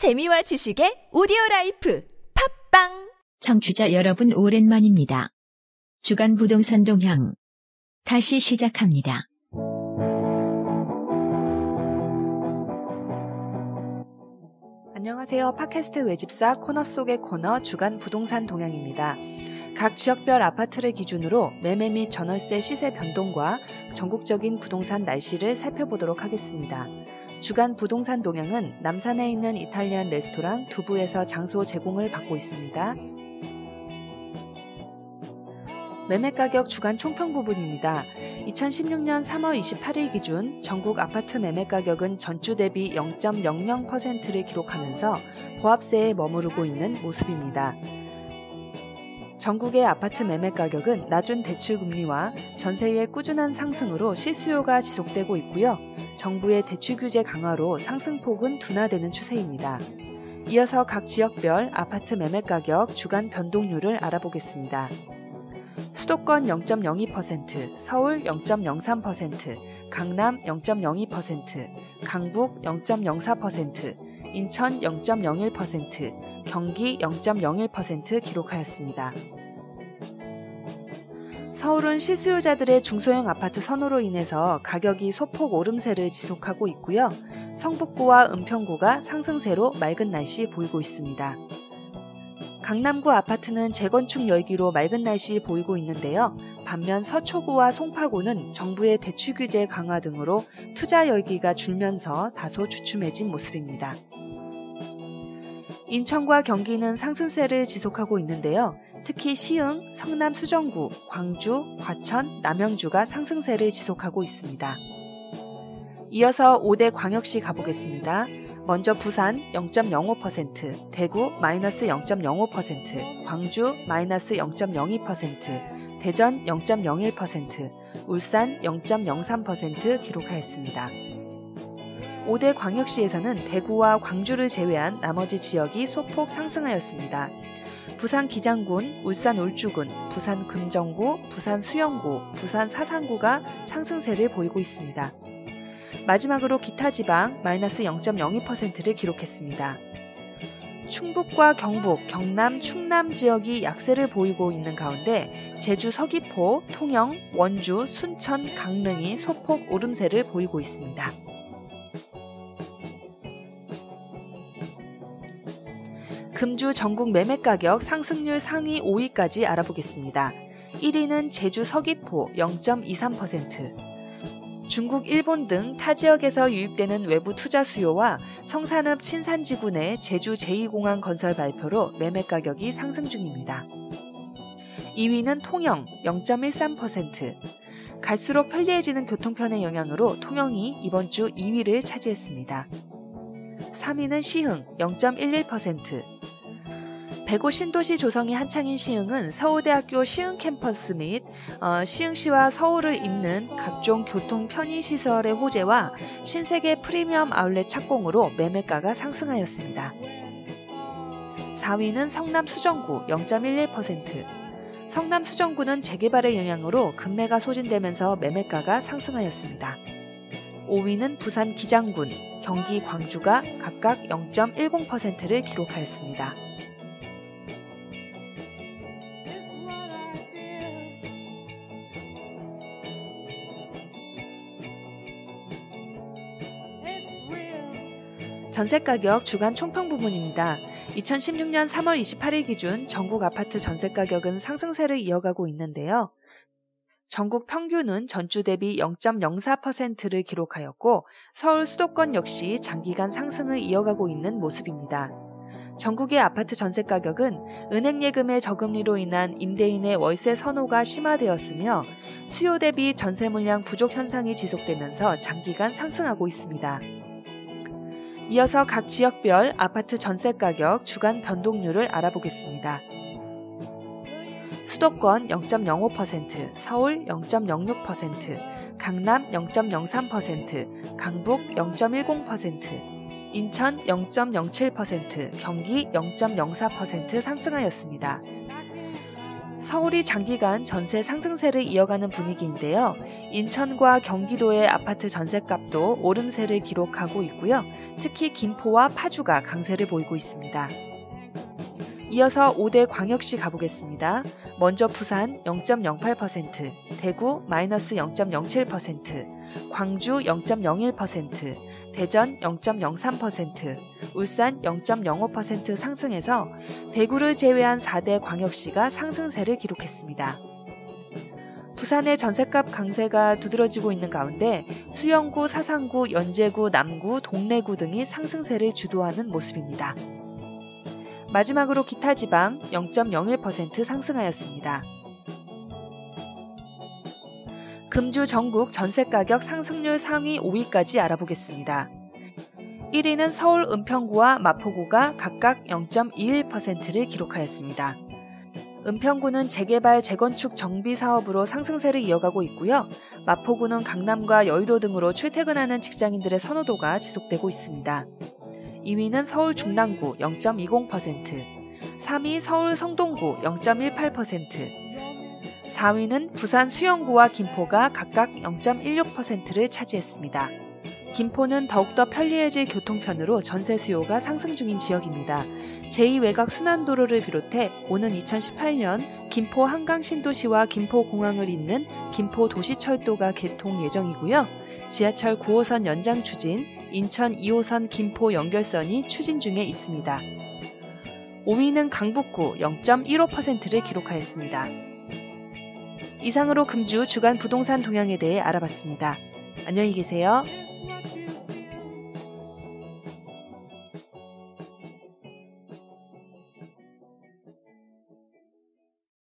재미와 지식의 오디오 life 팟빵 청취자 여러분 오랜만입니다. 주간 부동산 동향 다시 시작합니다. 안녕하세요. 팟캐스트 외집사 코너 속의 코너 주간 부동산 동향입니다. 각 지역별 아파트를 기준으로 매매 및 전월세 시세 변동과 전국적인 부동산 날씨를 살펴보도록 하겠습니다. 주간 부동산 동향은 남산에 있는 이탈리안 레스토랑 두부에서 장소 제공을 받고 있습니다. 매매 가격 주간 총평 부분입니다. 2016년 3월 28일 기준 전국 아파트 매매 가격은 전주 대비 0.00%를 기록하면서 보합세에 머무르고 있는 모습입니다. 전국의 아파트 매매 가격은 낮은 대출 금리와 전세의 꾸준한 상승으로 실수요가 지속되고 있고요. 정부의 대출 규제 강화로 상승폭은 둔화되는 추세입니다. 이어서 각 지역별 아파트 매매 가격 주간 변동률을 알아보겠습니다. 수도권 0.02%, 서울 0.03%, 강남 0.02%, 강북 0.04%, 인천 0.01%, 경기 0.01% 기록하였습니다. 서울은 실수요자들의 중소형 아파트 선호로 인해서 가격이 소폭 오름세를 지속하고 있고요. 성북구와 은평구가 상승세로 맑은 날씨 보이고 있습니다. 강남구 아파트는 재건축 열기로 맑은 날씨 보이고 있는데요. 반면 서초구와 송파구는 정부의 대출 규제 강화 등으로 투자 열기가 줄면서 다소 주춤해진 모습입니다. 인천과 경기는 상승세를 지속하고 있는데요. 특히 시흥, 성남 수정구, 광주, 과천, 남영주가 상승세를 지속하고 있습니다. 이어서 5대 광역시 가보겠습니다. 먼저 부산 0.05%, 대구 마이너스 0.05%, 광주 마이너스 0.02%, 대전 0.01%, 울산 0.03% 기록하였습니다. 5대 광역시에서는 대구와 광주를 제외한 나머지 지역이 소폭 상승하였습니다. 부산 기장군, 울산 울주군, 부산 금정구, 부산 수영구, 부산 사상구가 상승세를 보이고 있습니다. 마지막으로 기타 지방 마이너스 0.02%를 기록했습니다. 충북과 경북, 경남, 충남 지역이 약세를 보이고 있는 가운데 제주 서귀포, 통영, 원주, 순천, 강릉이 소폭 오름세를 보이고 있습니다. 금주 전국 매매 가격 상승률 상위 5위까지 알아보겠습니다. 1위는 제주 서귀포 0.23%, 중국, 일본 등 타 지역에서 유입되는 외부 투자 수요와 성산읍 신산지구 내 제주 제2공항 건설 발표로 매매 가격이 상승 중입니다. 2위는 통영 0.13%. 갈수록 편리해지는 교통편의 영향으로 통영이 이번 주 2위를 차지했습니다. 3위는 시흥 0.11%. 백오 신도시 조성이 한창인 시흥은 서울대학교 시흥 캠퍼스 및 어, 시흥시와 서울을 잇는 각종 교통 편의시설의 호재와 신세계 프리미엄 아울렛 착공으로 매매가가 상승하였습니다. 4위는 성남 수정구 0.11%. 성남 수정구는 재개발의 영향으로 금매가 소진되면서 매매가가 상승하였습니다. 5위는 부산 기장군, 경기 광주가 각각 0.10%를 기록하였습니다. 전세 가격 주간 총평 부분입니다. 2016년 3월 28일 기준 전국 아파트 전세 가격은 상승세를 이어가고 있는데요. 전국 평균은 전주 대비 0.04%를 기록하였고 서울 수도권 역시 장기간 상승을 이어가고 있는 모습입니다. 전국의 아파트 전세 가격은 은행 예금의 저금리로 인한 임대인의 월세 선호가 심화되었으며 수요 대비 전세 물량 부족 현상이 지속되면서 장기간 상승하고 있습니다. 이어서 각 지역별 아파트 전세 가격 주간 변동률을 알아보겠습니다. 수도권 0.05%, 서울 0.06%, 강남 0.03%, 강북 0.10%, 인천 0.07%, 경기 0.04% 상승하였습니다. 서울이 장기간 전세 상승세를 이어가는 분위기인데요. 인천과 경기도의 아파트 전세값도 오름세를 기록하고 있고요. 특히 김포와 파주가 강세를 보이고 있습니다. 이어서 5대 광역시 가보겠습니다. 먼저 부산 0.08%, 대구 마이너스 0.07%, 광주 0.01%, 대전 0.03%, 울산 0.05% 상승해서 대구를 제외한 4대 광역시가 상승세를 기록했습니다. 부산의 전셋값 강세가 두드러지고 있는 가운데 수영구, 사상구, 연제구, 남구, 동래구 등이 상승세를 주도하는 모습입니다. 마지막으로 기타 지방 0.01% 상승하였습니다. 금주 전국 전세 가격 상승률 상위 5위까지 알아보겠습니다. 1위는 서울 은평구와 마포구가 각각 0.21%를 기록하였습니다. 은평구는 재개발, 재건축 정비 사업으로 상승세를 이어가고 있고요. 마포구는 강남과 여의도 등으로 출퇴근하는 직장인들의 선호도가 지속되고 있습니다. 2위는 서울 중랑구 0.20%, 3위 서울 성동구 0.18%, 4위는 부산 수영구와 김포가 각각 0.16%를 차지했습니다. 김포는 더욱더 편리해질 교통편으로 전세 수요가 상승 중인 지역입니다. 제2외곽 순환도로를 비롯해 오는 2018년 김포 한강 신도시와 김포공항을 잇는 김포 도시철도가 개통 예정이고요. 지하철 9호선 연장 추진, 인천 2호선 김포 연결선이 추진 중에 있습니다. 5위는 강북구 0.15%를 기록하였습니다. 이상으로 금주 주간 부동산 동향에 대해 알아봤습니다. 안녕히 계세요.